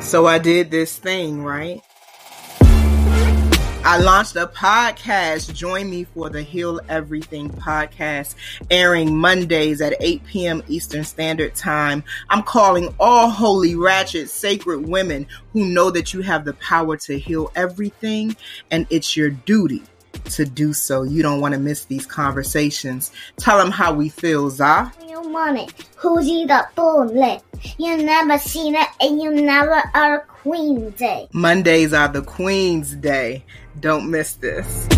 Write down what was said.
So I did this thing, right? I launched a podcast. Join me for the Heal Everything podcast, airing Mondays at 8 p.m. Eastern Standard Time. I'm calling all holy, ratchet, sacred women who know that you have the power to heal everything, and it's your duty to do so. You don't want to miss these conversations. Tell them how we feel, Zah. Money. Who's the bullet? You never seen it and you never are Queen Day. Mondays are the Queen's Day. Don't miss this.